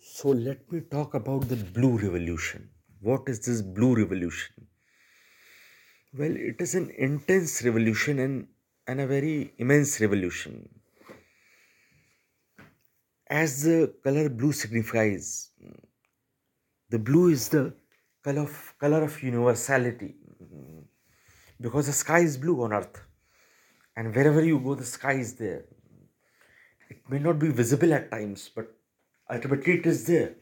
So let me talk about the blue revolution. What is this blue revolution? Well, it is an intense revolution and, and a very immense revolution. As the color blue signifies, the blue is the color of, color of universality because the sky is blue on earth and wherever you go the sky is there it may not be visible at times but ultimately it is there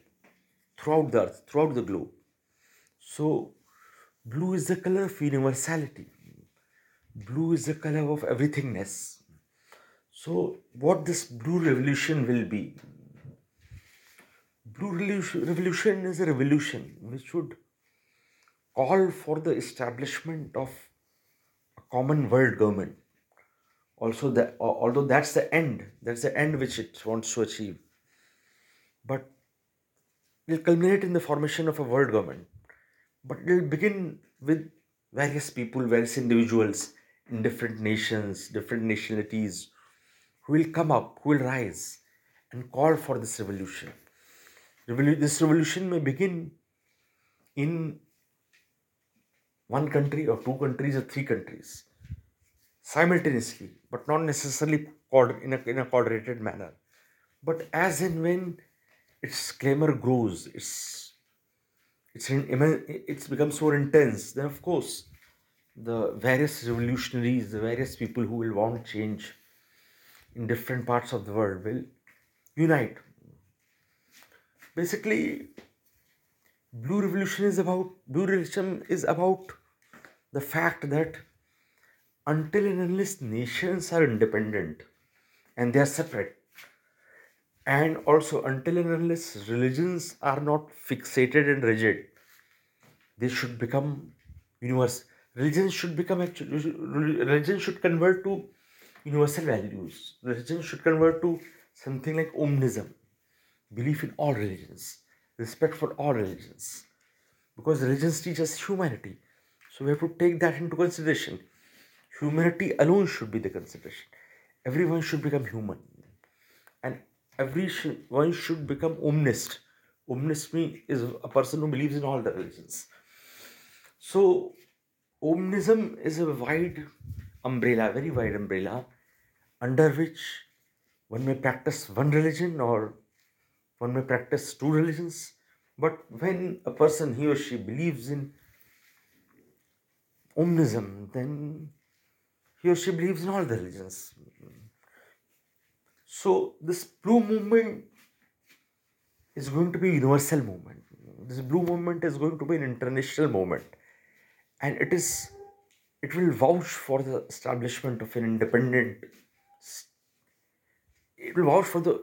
throughout the earth throughout the globe. So blue is the color of universality. Blue is the color of everythingness. So what this blue revolution will be? Blue revolution is a revolution. Which would call for the establishment of a common world government. Also that although that's the end that's the end which it wants to achieve but it will culminate in the formation of a world government but it will begin with various people various individuals in different nations different nationalities who will come up who will rise and call for this revolution this revolution may begin in one country or two countries or three countries simultaneously, but not necessarily in, a, in a coordinated manner. But as and when its clamor grows, its it's it's become so intense, then of course the various revolutionaries, the various people who will want change in different parts of the world will unite. Basically, Blue Revolution is about Blue Revolution is about the fact that until and unless nations are independent and they are separate, and also until and unless religions are not fixated and rigid, they should become universal. Religion should become actually religion should convert to universal values. Religion should convert to something like omnism, belief in all religions, respect for all religions, because religions teach us humanity. So we have to take that into consideration. Humanity alone should be the consideration. Everyone should become human, and everyone should become omnist. Omnist is a person who believes in all the religions. So, Omnism is a wide umbrella, very wide umbrella, under which one may practice one religion or one may practice two religions. But when a person, he or she, believes in Omnism, then he or she believes in all the religions. So, this blue movement is going to be universal movement. This blue movement is going to be an international movement. And it is it will vouch for the establishment of an independent it will vouch for the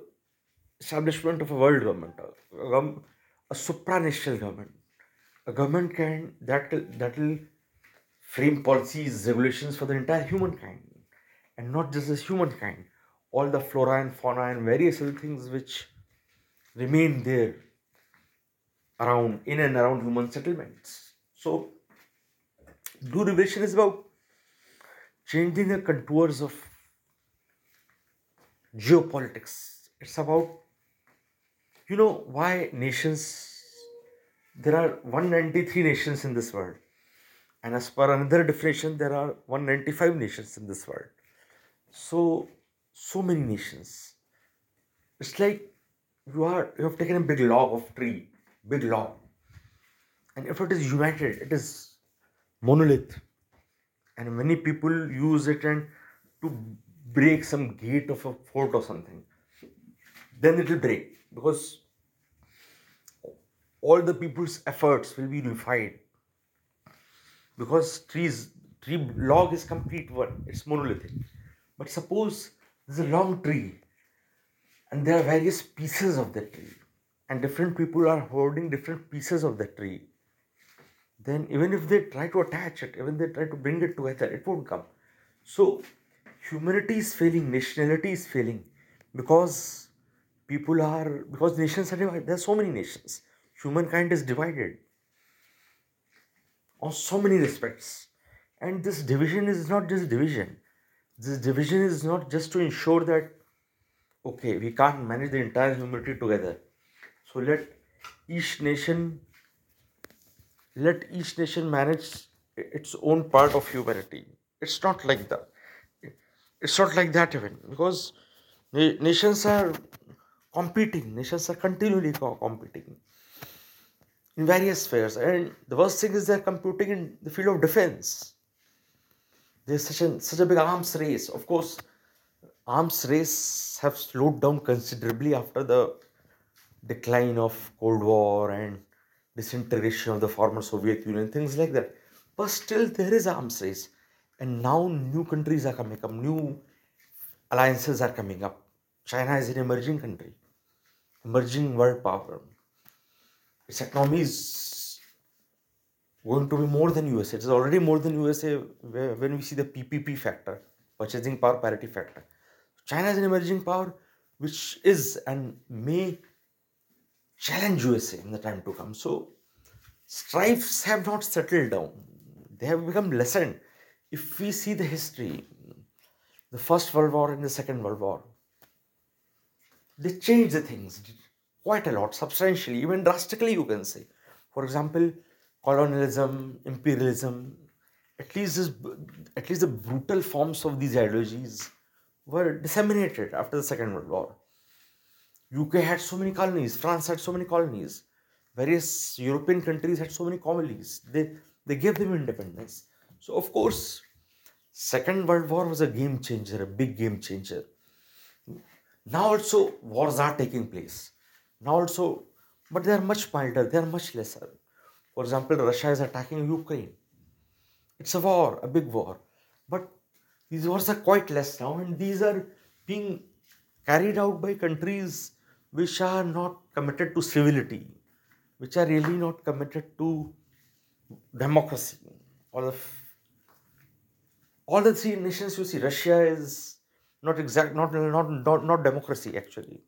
establishment of a world government a, a, supranational government. A government can that that will frame policies regulations for the entire humankind and not just the humankind all the flora and fauna and various other things which remain there around in and around human settlements. So blue revolution is about changing the contours of geopolitics. It's about you know why nations there are 193 nations in this world. And as per another definition there are 195 nations in this world. So so many nations. It's like you are you have taken a big log of tree big log. And if it is united it is monolith. And many people use it and to break some gate of a fort or something. Then it will break because all the people's efforts will be unified. Because trees tree log is complete one it's monolithic. But suppose there's a long tree and there are various pieces of the tree and different people are holding different pieces of the tree then even if they try to attach it even they try to bring it together it won't come so humanity is failing nationality is failing because people are because nations are divided there are so many nations humankind is divided on so many respects. And this division is not just division. This division is not just to ensure that, okay, we can't manage the entire humanity together. So let each nation let each nation manage its own part of humanity. It's not like that. It's not like that even because nations are competing. Nations are continually competing in various spheres, and the worst thing is they're competing in the field of defense. There's such such a big arms race. Of course, arms race have slowed down considerably after the decline of Cold War and disintegration of the former Soviet Union, things like that. But still, there is arms race, and now new countries are coming up, new alliances are coming up. China is an emerging country, emerging world power. Its economy is going to be more than USA. It is already more than USA when we see the PPP factor, purchasing power parity factor. China is an emerging power which is and may challenge USA in the time to come. So strifes have not settled down. They have become lessened. If we see the history, the First World War and the Second World War, they changed the things quite a lot, substantially, even drastically, you can say. For example, colonialism, imperialism, at least this, at least the brutal forms of these ideologies were disseminated after the Second World War. UK had so many colonies, France had so many colonies, various European countries had so many colonies. They they gave them independence. So of course, Second World War was a game changer, a big game changer. Now also wars are taking place. Now also, but they are much milder, they are much lesser. For example, Russia is attacking Ukraine. It's a war, a big war. But these wars are quite less now, and these are being carried out by countries which are not committed to civility, which are really not committed to democracy. All of all the three nations you see, Russia is not exact, not not not, not democracy actually,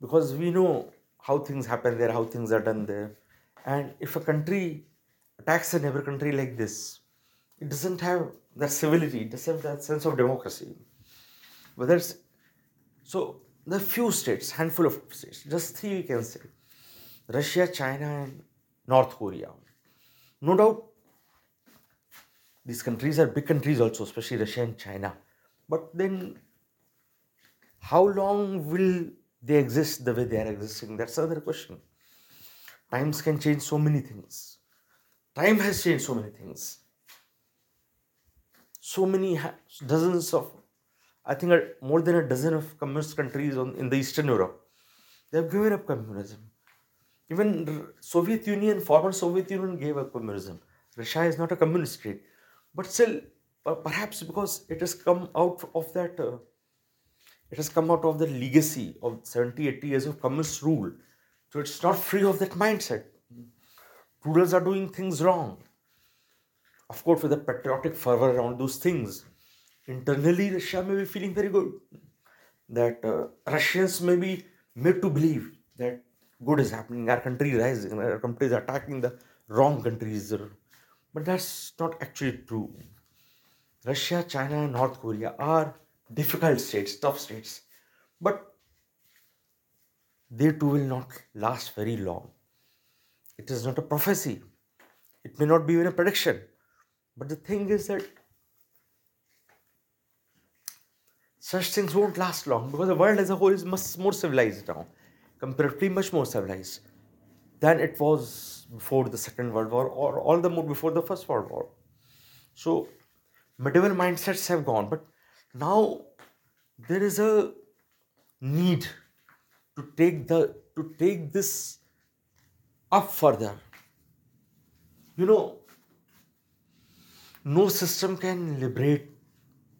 because we know how things happen there, how things are done there, and if a country attacks a neighbor country like this, it doesn't have that civility, it doesn't have that sense of democracy. Whether it's so the few states, handful of states, just three we can say, Russia, China, and North Korea. No doubt, these countries are big countries also, especially Russia and China. But then, how long will they exist the way they are existing? That's another question. Times can change so many things. Time has changed so many things. So many dozens of, I think, more than a dozen of communist countries on, in the Eastern Europe. They have given up communism. Even Soviet Union, former Soviet Union gave up communism. Russia is not a communist state, but still, perhaps because it has come out of that, uh, it has come out of the legacy of 70, 80 years of communist rule. So it's not free of that mindset. Rulers are doing things wrong. Of course, with a patriotic fervor around those things. Internally, Russia may be feeling very good. That uh, Russians may be made to believe that good is happening, our country is rising, our country is attacking the wrong countries. But that's not actually true. Russia, China, North Korea are difficult states, tough states, but they too will not last very long. It is not a prophecy, it may not be even a prediction. But the thing is that such things won't last long because the world as a whole is much more civilized now, comparatively much more civilized than it was before the Second World War or all the more before the First World War. So medieval mindsets have gone, but now there is a need to take the to take this up further. You know, no system can liberate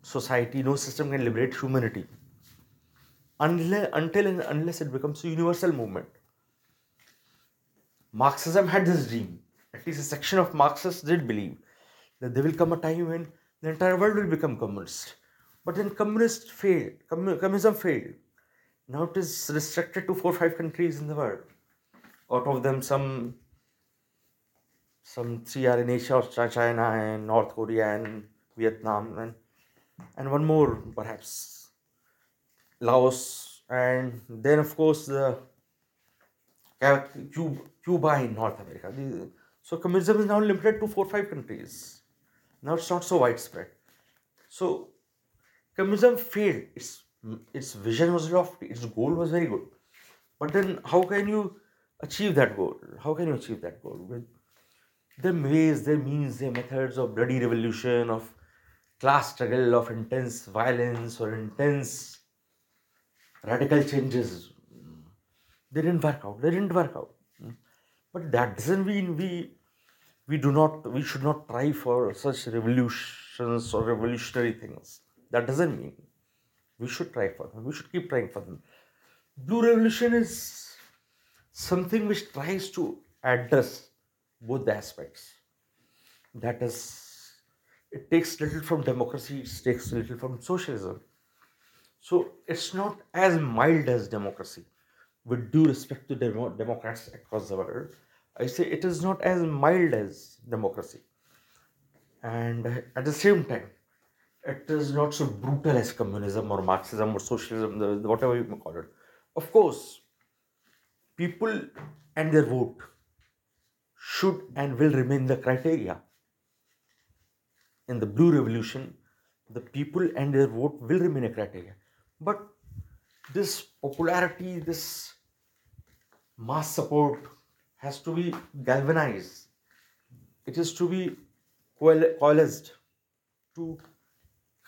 society, no system can liberate humanity unless, until and unless it becomes a universal movement. Marxism had this dream, at least a section of Marxists did believe that there will come a time when the entire world will become communist. But then communist failed, commu- communism failed. Now it is restricted to four or five countries in the world. Out of them, some some three are in Asia, Chi- China and North Korea and Vietnam and and one more perhaps Laos and then of course the Cuba in North America. So communism is now limited to four or five countries. Now it's not so widespread. So communism failed. Its its vision was lofty. Its goal was very good. But then, how can you achieve that goal? How can you achieve that goal with their ways, their means, their methods of bloody revolution, of class struggle, of intense violence or intense radical changes? They didn't work out. They didn't work out. But that doesn't mean we we do not we should not try for such revolutions or revolutionary things. That doesn't mean we should try for them. We should keep trying for them. Blue Revolution is something which tries to address both the aspects. That is, it takes little from democracy, it takes little from socialism. So it's not as mild as democracy with due respect to demo- Democrats across the world, I say it is not as mild as democracy. And uh, at the same time, it is not so brutal as communism or Marxism or socialism, whatever you call it. Of course, people and their vote should and will remain the criteria. In the blue revolution, the people and their vote will remain a criteria. But this popularity, this mass support has to be galvanized. It is to be coalesced to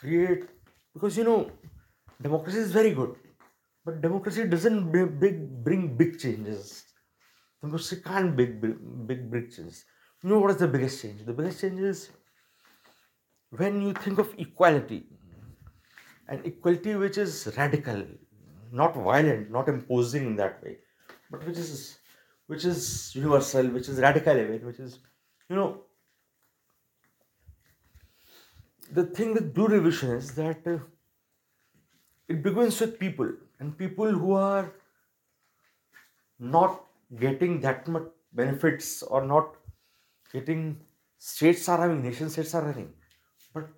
create, because you know, democracy is very good, but democracy doesn't big, bring big changes. Democracy can't big, big, big, changes. You know what is the biggest change? The biggest change is when you think of equality, and equality which is radical, not violent, not imposing in that way, but which is which is universal, which is radical even, which is you know the thing with blue revolution is that uh, it begins with people and people who are not getting that much benefits or not getting states are having nation states are having but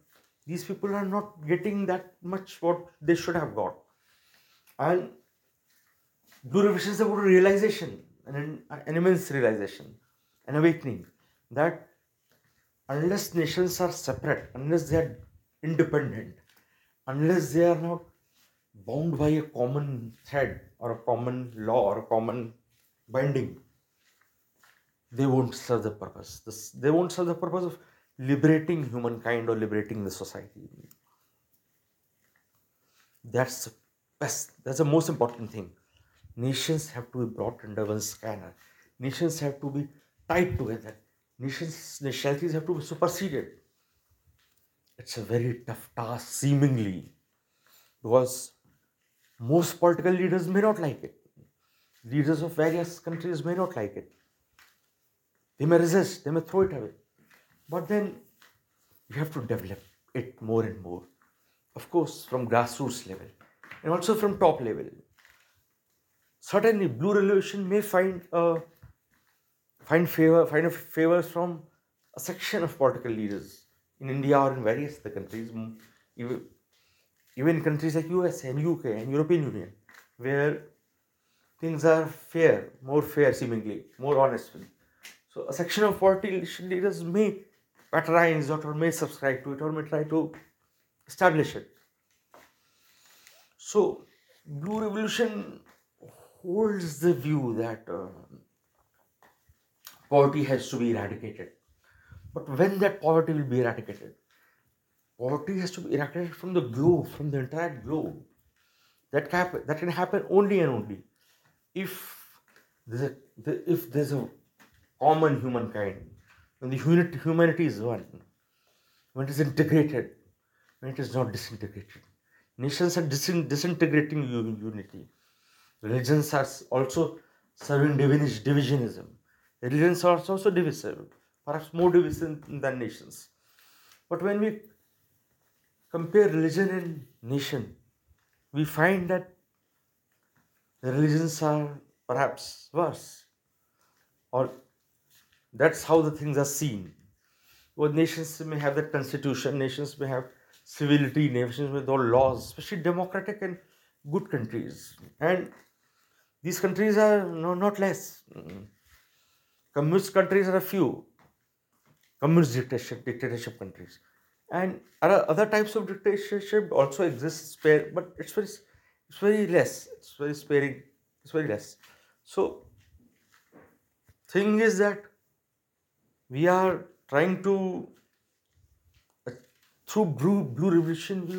these people are not getting that much what they should have got. And blue revolution is about a realization an, an immense realization an awakening that unless nations are separate unless they are independent unless they are not bound by a common thread or a common law or a common binding they won't serve the purpose. This, they won't serve the purpose of liberating humankind or liberating the society. That's the best that's the most important thing. Nations have to be brought under one scanner. Nations have to be tied together nationalities have to be superseded. It's a very tough task seemingly because most political leaders may not like it. Leaders of various countries may not like it. They may resist they may throw it away. But then you have to develop it more and more. Of course from grassroots level and also from top level. Certainly blue revolution may find uh, find favor find favors from a section of political leaders in India or in various other countries, even, even countries like US and UK and European Union, where things are fair, more fair seemingly, more honest. So a section of political leaders may patronize it or may subscribe to it or may try to establish it. So Blue Revolution holds the view that uh, poverty has to be eradicated. But when that poverty will be eradicated? Poverty has to be eradicated from the globe, from the entire globe. That can, that can happen only and only if there's a, if there's a common humankind, when the humanity is one, when it is integrated, when it is not disintegrated. Nations are disintegrating unity. Religions are also serving divisionism. Religions are also divisive, perhaps more divisive than nations. But when we compare religion and nation, we find that the religions are perhaps worse. Or that's how the things are seen. Well, nations may have that constitution, nations may have civility, nations with all laws, especially democratic and good countries. And these countries are no, not less. Mm. Mm. Communist countries are a few. Communist dictatorship, dictatorship countries, and other, other types of dictatorship also exist. Spare, but it's very, it's very less. It's very sparing. It's very less. So, thing is that we are trying to uh, through blue blue revolution we,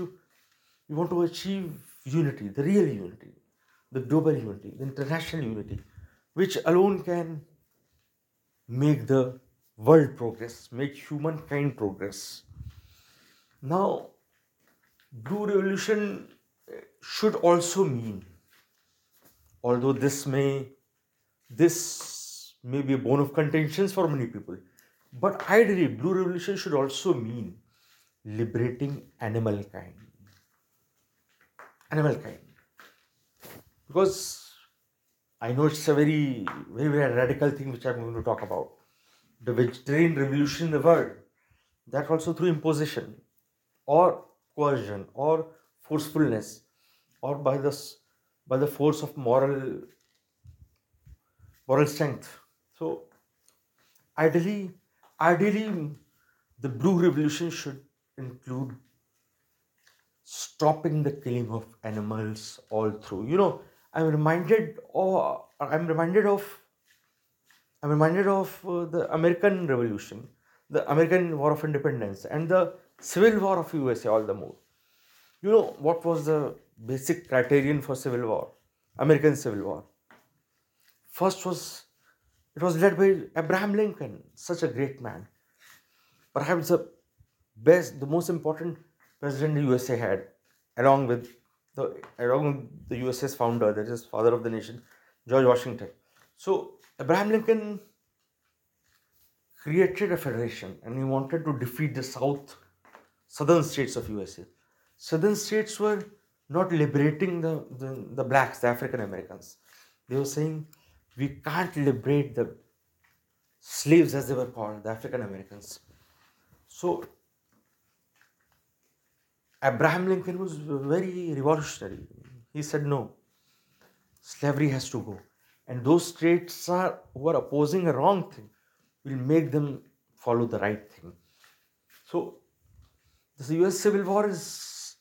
we want to achieve unity the real unity the global unity the international unity which alone can make the world progress make humankind progress now blue revolution uh, should also mean although this may this may be a bone of contention for many people but ideally, Blue Revolution should also mean liberating animal kind. Animal kind. Because I know it's a very, very, very radical thing which I'm going to talk about. The vegetarian revolution in the world, that also through imposition or coercion or forcefulness or by the, by the force of moral moral strength. So ideally Ideally, the blue revolution should include stopping the killing of animals all through. You know, I'm reminded, or I'm reminded of, I'm reminded of uh, the American Revolution, the American War of Independence, and the Civil War of USA. All the more, you know, what was the basic criterion for civil war, American Civil War? First was it was led by Abraham Lincoln, such a great man. Perhaps the best, the most important president the USA had, along with the along the USA's founder, that is father of the nation, George Washington. So Abraham Lincoln created a federation and he wanted to defeat the south southern states of USA. Southern states were not liberating the, the, the blacks, the African Americans. They were saying we can't liberate the slaves as they were called, the African Americans. So Abraham Lincoln was very revolutionary. He said no, slavery has to go. And those states are, who are opposing a wrong thing will make them follow the right thing. So this US Civil War is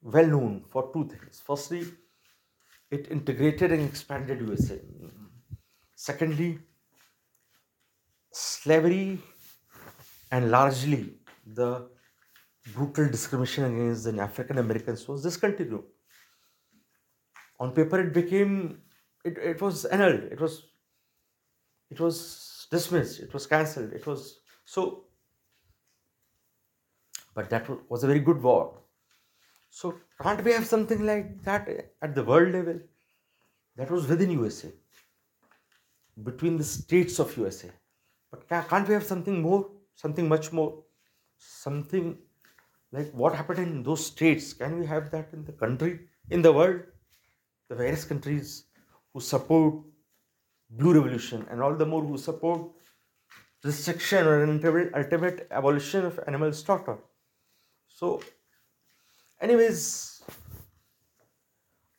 well known for two things. Firstly, it integrated and expanded USA. Secondly, slavery and largely the brutal discrimination against the African Americans was discontinued. On paper, it became it, it was annulled. It was it was dismissed. It was cancelled. It was so. But that was a very good war. So can't we have something like that at the world level? That was within USA, between the states of USA. But can't we have something more, something much more, something like what happened in those states? Can we have that in the country, in the world? The various countries who support Blue Revolution and all the more who support restriction or ultimate abolition of animal slaughter. So Anyways,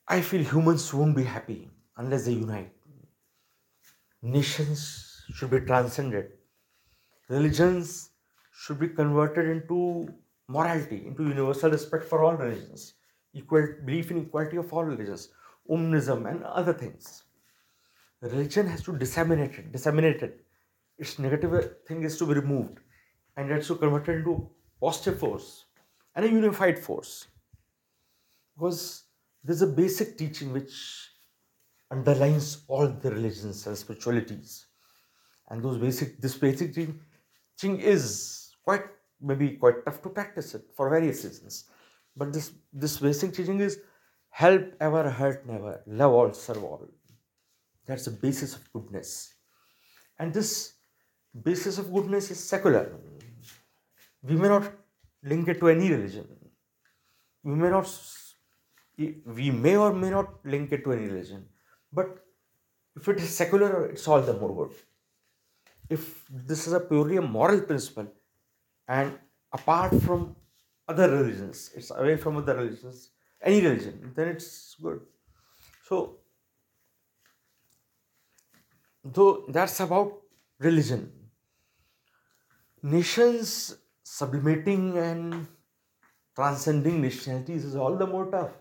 I feel humans won't be happy unless they unite. Nations should be transcended. Religions should be converted into morality, into universal respect for all religions, equal belief in equality of all religions, Umanism and other things. Religion has to disseminate it, disseminate it. Its negative thing is to be removed and it's to convert it into positive force and a unified force. Because there's a basic teaching which underlines all the religions and spiritualities. And those basic this basic teaching is quite maybe quite tough to practice it for various reasons. But this this basic teaching is help ever, hurt never, love all, serve all. That's the basis of goodness. And this basis of goodness is secular. We may not link it to any religion. We may not we may or may not link it to any religion, but if it is secular, it's all the more good. If this is a purely a moral principle and apart from other religions, it's away from other religions, any religion, then it's good. So though that's about religion. Nations sublimating and transcending nationalities is all the more tough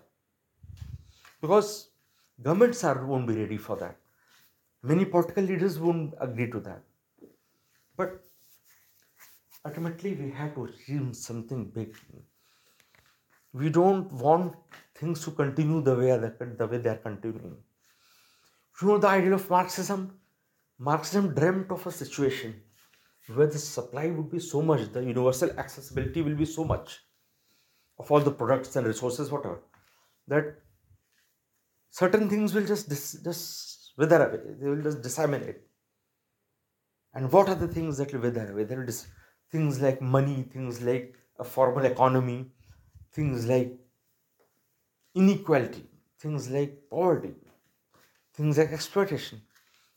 because governments are won't be ready for that. Many political leaders won't agree to that. But ultimately, we have to achieve something big. We don't want things to continue the way the way they are continuing. You know the idea of Marxism? Marxism dreamt of a situation where the supply would be so much, the universal accessibility will be so much of all the products and resources, whatever, that certain things will just dis- just wither away. They will just disseminate. And what are the things that will wither away? There is things like money, things like a formal economy, things like inequality, things like poverty, things like exploitation.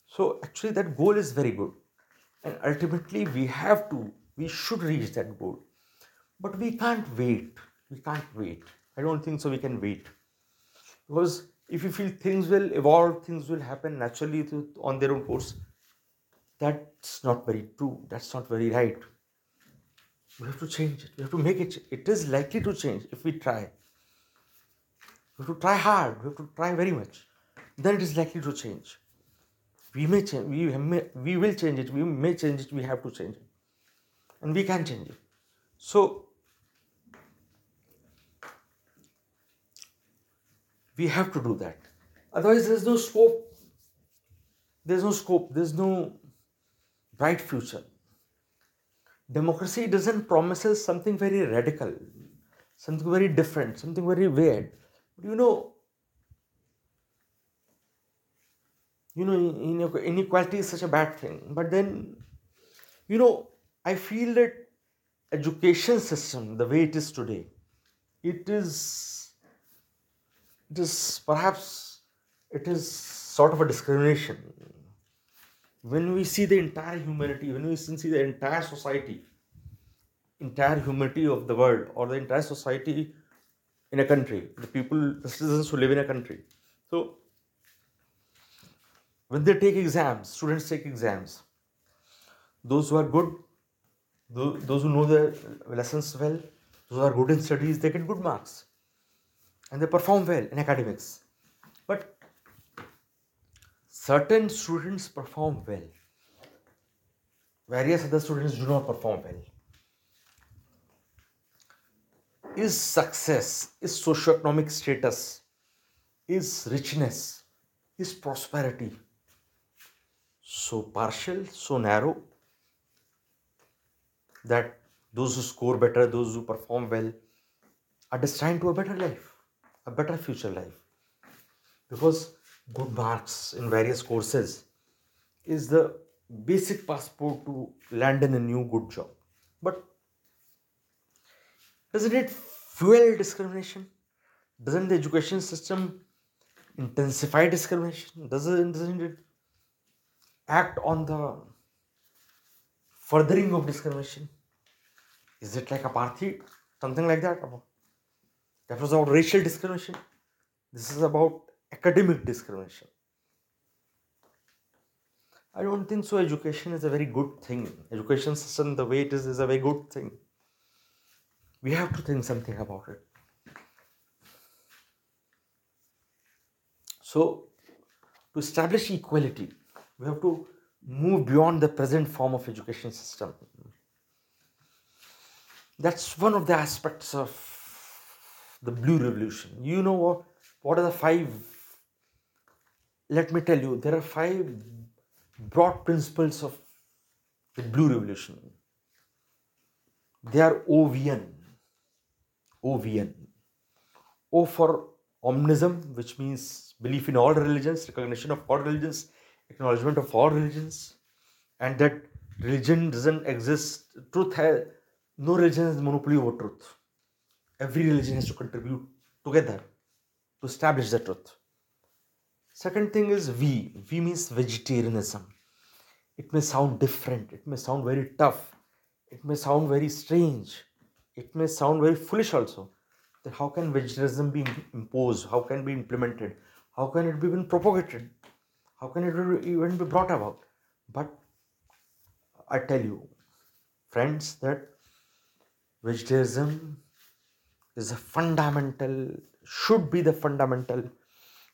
So actually that goal is very good. And ultimately we have to, we should reach that goal. But we can't wait. We can't wait. I don't think so we can wait. Because if you feel things will evolve, things will happen naturally to, on their own course, that's not very true. That's not very right. We have to change it. We have to make it. It is likely to change if we try. We have to try hard. We have to try very much. Then it is likely to change we may change we may, we will change it we may change it we have to change it and we can change it so we have to do that otherwise there's no scope there's no scope there's no bright future democracy doesn't promises something very radical something very different something very weird. But you know you know inequality is such a bad thing. But then you know i feel that education system the way it is today it is it is perhaps it is sort of a discrimination when we see the entire humanity when we see the entire society entire humanity of the world or the entire society in a country the people the citizens who live in a country so when they take exams, students take exams. Those who are good, those who know the lessons well, those who are good in studies, they get good marks and they perform well in academics. But certain students perform well, various other students do not perform well. Is success, is socioeconomic status, is richness, is prosperity so partial, so narrow that those who score better, those who perform well, are destined to a better life, a better future life. Because good marks in various courses is the basic passport to land in a new good job. But doesn't it fuel discrimination? Doesn't the education system intensify discrimination? Doesn't, doesn't it act on the furthering of discrimination? Is it like apartheid? Something like that? That was about racial discrimination. This is about academic discrimination. I don't think so. Education is a very good thing. Education system, the way it is, is a very good thing. We have to think something about it. So, to establish equality, we have to move beyond the present form of education system that's one of the aspects of the blue revolution you know what what are the five let me tell you there are five broad principles of the blue revolution. They are ovian ovian o for omnism which means belief in all religions recognition of all religions acknowledgement of all religions and that religion doesn't exist. Truth has no religion has monopoly over truth. Every religion has to contribute together to establish the truth second thing is v v means vegetarianism. It may sound different. It may sound very tough. It may sound very strange. It may sound very foolish also. That how can vegetarianism be imposed? How can it be implemented? How can it be even propagated? How can it even be brought about? But I tell you, friends, that vegetarianism is a fundamental, should be the fundamental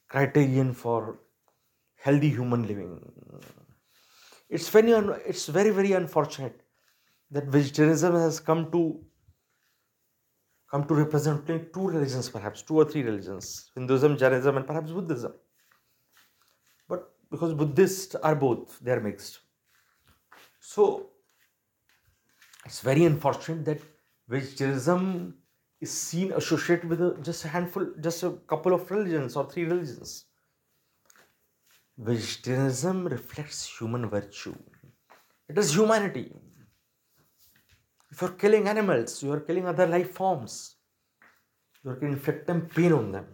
criterion for healthy human living. It's very, it's very, very unfortunate that vegetarianism has come to come to represent two religions, perhaps two or three religions: Hinduism, Jainism, and perhaps Buddhism. But because Buddhists are both, they are mixed. So it's very unfortunate that vegetarianism is seen associated with just a handful, just a couple of religions or three religions. Vegetarianism reflects human virtue. It is humanity. If you're killing animals, you are killing other life forms. You are inflicting pain on them.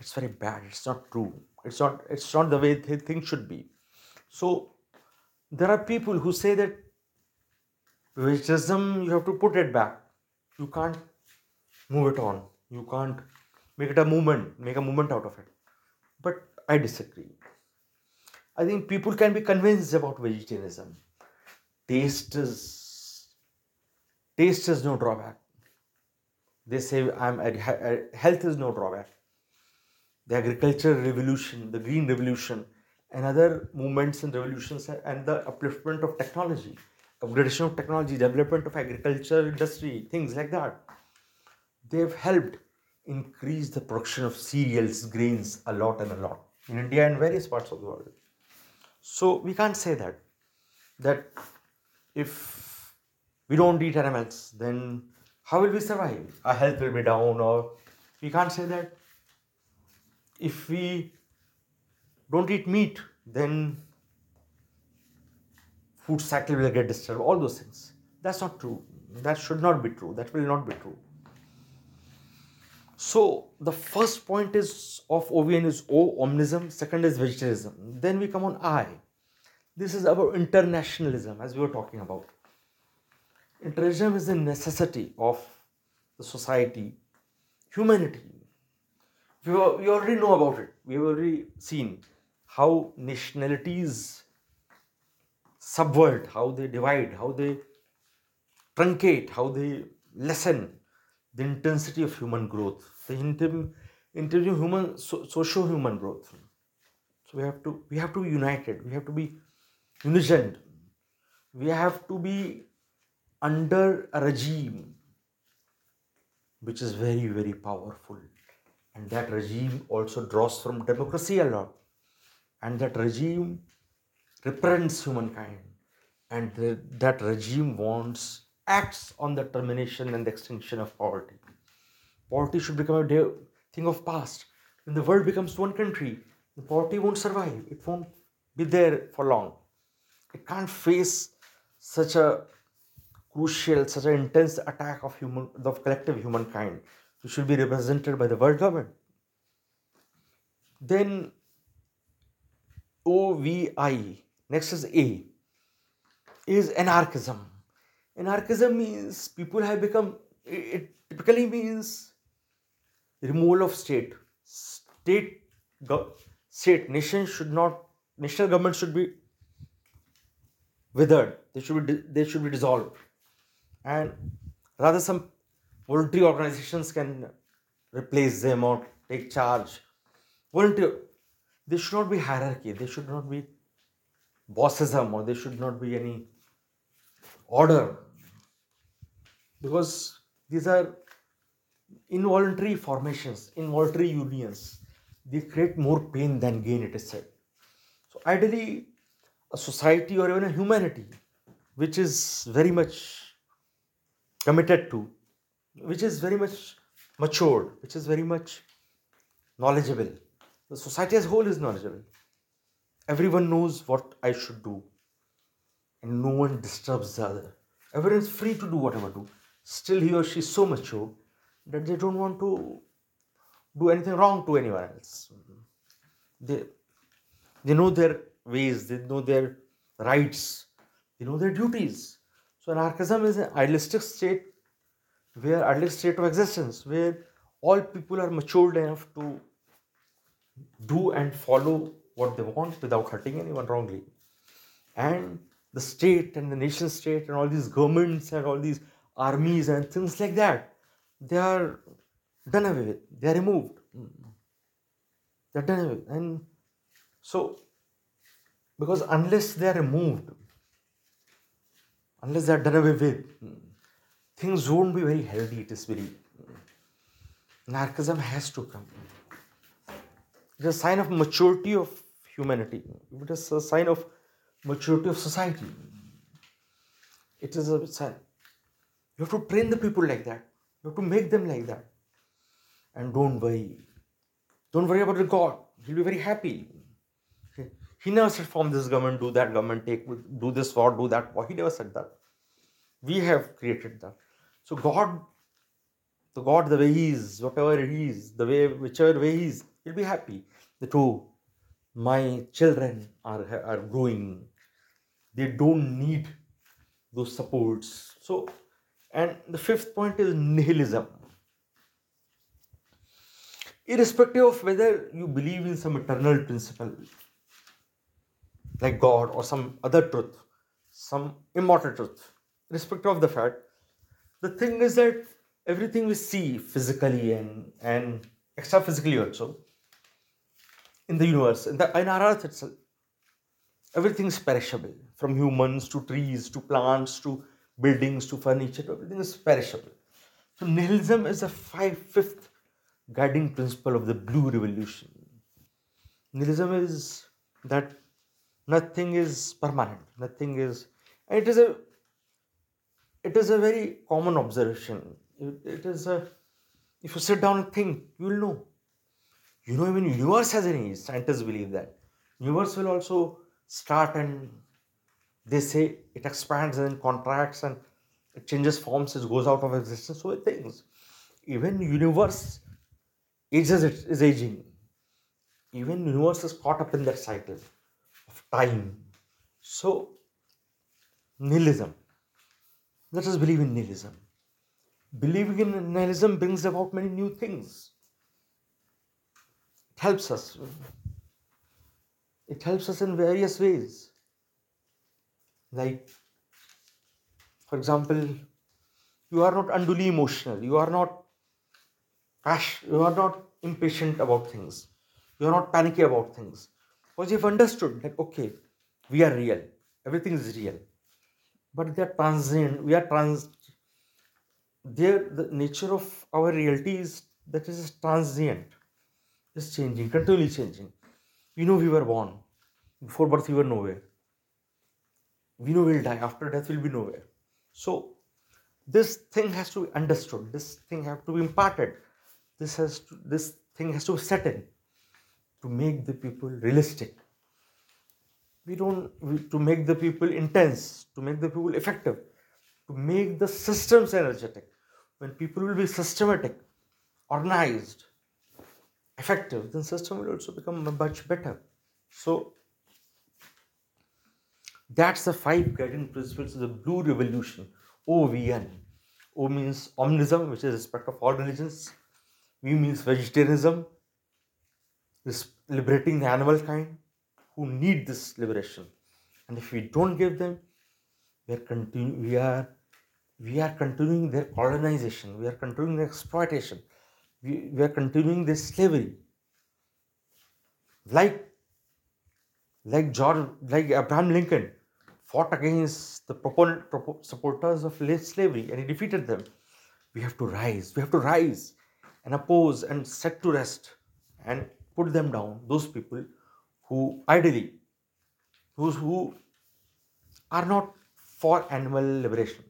It's very bad. It's not true. It's not. It's not the way things should be. So there are people who say that vegetarianism you have to put it back. You can't move it on. You can't make it a movement, make a movement out of it. But I disagree. I think people can be convinced about vegetarianism. Taste is taste is no drawback. They say I'm uh, health is no drawback. The agricultural revolution, the green revolution, and other movements and revolutions, and the upliftment of technology, upgradation of technology, development of agriculture industry, things like that they've helped increase the production of cereals, grains a lot and a lot in India and various parts of the world. So we can't say that that if we don't eat animals, then how will we survive? Our health will be down, or we can't say that if we don't eat meat, then food cycle will get disturbed. All those things. That's not true. That should not be true. That will not be true. So the first point is of OVN is O, omnism. Second is vegetarianism. Then we come on I. This is about internationalism, as we were talking about. Internationalism is a necessity of the society, humanity. We, we already know about it. We've already seen how nationalities subvert, how they divide, how they truncate, how they lessen the intensity of human growth, the intensity of human so, socio-human growth. So we have to we have to be united. We have to be unison. We have to be under a regime which is very very powerful, and that regime also draws from democracy a lot, and that regime represents humankind, and the, that regime wants acts on the termination and the extinction of poverty. Poverty should become a thing of past. When the world becomes one country, the poverty won't survive. It won't be there for long. It can't face such a crucial, such an intense attack of human, the collective humankind, It should be represented by the world government. Then O V I, next is A, is anarchism anarchism means people have become it typically means removal of state. State state nation should not national government should be withered. They should be they should be dissolved. And rather some voluntary organizations can replace them or take charge. Volunteer there should not be hierarchy. There should not be bossism or there should not be any order because these are involuntary formations, involuntary unions. They create more pain than gain, it is said. So, ideally, a society or even a humanity which is very much committed to, which is very much matured, which is very much knowledgeable. The society as a whole is knowledgeable. Everyone knows what I should do, and no one disturbs the other. Everyone is free to do whatever do still he or she is so mature that they don't want to do anything wrong to anyone else. They, they know their ways, they know their rights, they know their duties. So anarchism is an idealistic state where idealistic state of existence where all people are matured enough to do and follow what they want without hurting anyone wrongly. And the state and the nation state and all these governments and all these armies and things like that, they are done away with, they are removed. They're done away. with. And so, because unless they are removed, unless they are done away with, things won't be very healthy, it is very. Anarchism has to come. It is a sign of maturity of humanity. It is a sign of maturity of society. It is a sign. You have to train the people like that. You have to make them like that. And don't worry. Don't worry about the God. He'll be very happy. He never said, form this government, do that government, take do this war, do that war. He never said that. We have created that. So God, the God, the way He is, whatever He is, the way, whichever way He is, He'll be happy. The oh, my children are are growing. They don't need those supports. So, and the fifth point is nihilism. Irrespective of whether you believe in some eternal principle, like God or some other truth, some immortal truth, irrespective of the fact, the thing is that everything we see physically and, and extra physically also in the universe, in, the, in our earth itself, everything is perishable from humans to trees to plants to buildings to furniture, everything is perishable. So, nihilism is a five, fifth guiding principle of the blue revolution. Nihilism is that nothing is permanent, nothing is, it is a it is a very common observation. It, is a if you sit down and think, you will know. You know, even universe has any scientists believe that universe will also start and they say it expands and contracts and it changes forms, it goes out of existence. So it things. Even universe ages it is aging. Even universe is caught up in that cycle of time. So nihilism. Let us believe in nihilism. Believing in nihilism brings about many new things. It helps us. It helps us in various ways. Like, for example, you are not unduly emotional. You are not pash- you are not impatient about things. You are not panicky about things. Because you've understood that okay, we are real. Everything is real. But they are transient. We are trans there the nature of our reality is that is transient. It's changing, continually changing. you know we were born. Before birth we were nowhere. We know we'll die. After death we'll be nowhere. So this thing has to be understood. This thing has to be imparted this has to, this thing has to be set in to make the people realistic we don't we, to make the people intense to make the people effective to make the systems energetic when people will be systematic organized effective then system will also become much better so that's the five guiding principles of the blue revolution ovn o means omnism which is respect of all religions V means vegetarianism, liberating the animal kind who need this liberation. And if we don't give them, we are, continu- we are, we are continuing their colonization, we are continuing their exploitation, we, we are continuing their slavery. Like, like George, like Abraham Lincoln fought against the proponent, supporters of slavery and he defeated them. We have to rise, we have to rise and oppose and set to rest and put them down those people who ideally those who are not for animal liberation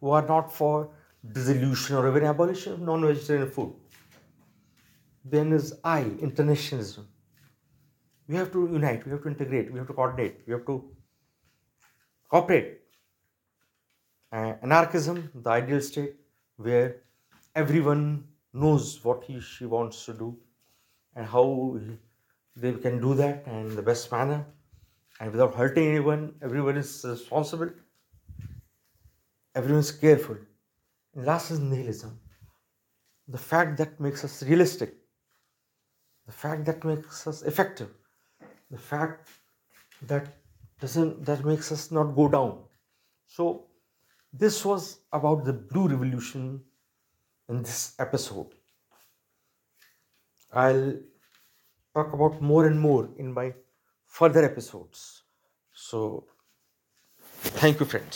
who are not for dissolution or even abolition of non-vegetarian food then is i internationalism we have to unite we have to integrate we have to coordinate we have to cooperate uh, anarchism the ideal state where everyone knows what he she wants to do and how they can do that in the best manner. And without hurting anyone everyone is responsible. Everyone is careful. And last is nihilism. The fact that makes us realistic. The fact that makes us effective. The fact that doesn't that makes us not go down. So this was about the blue revolution in this episode. I'll talk about more and more in my further episodes. So thank you friends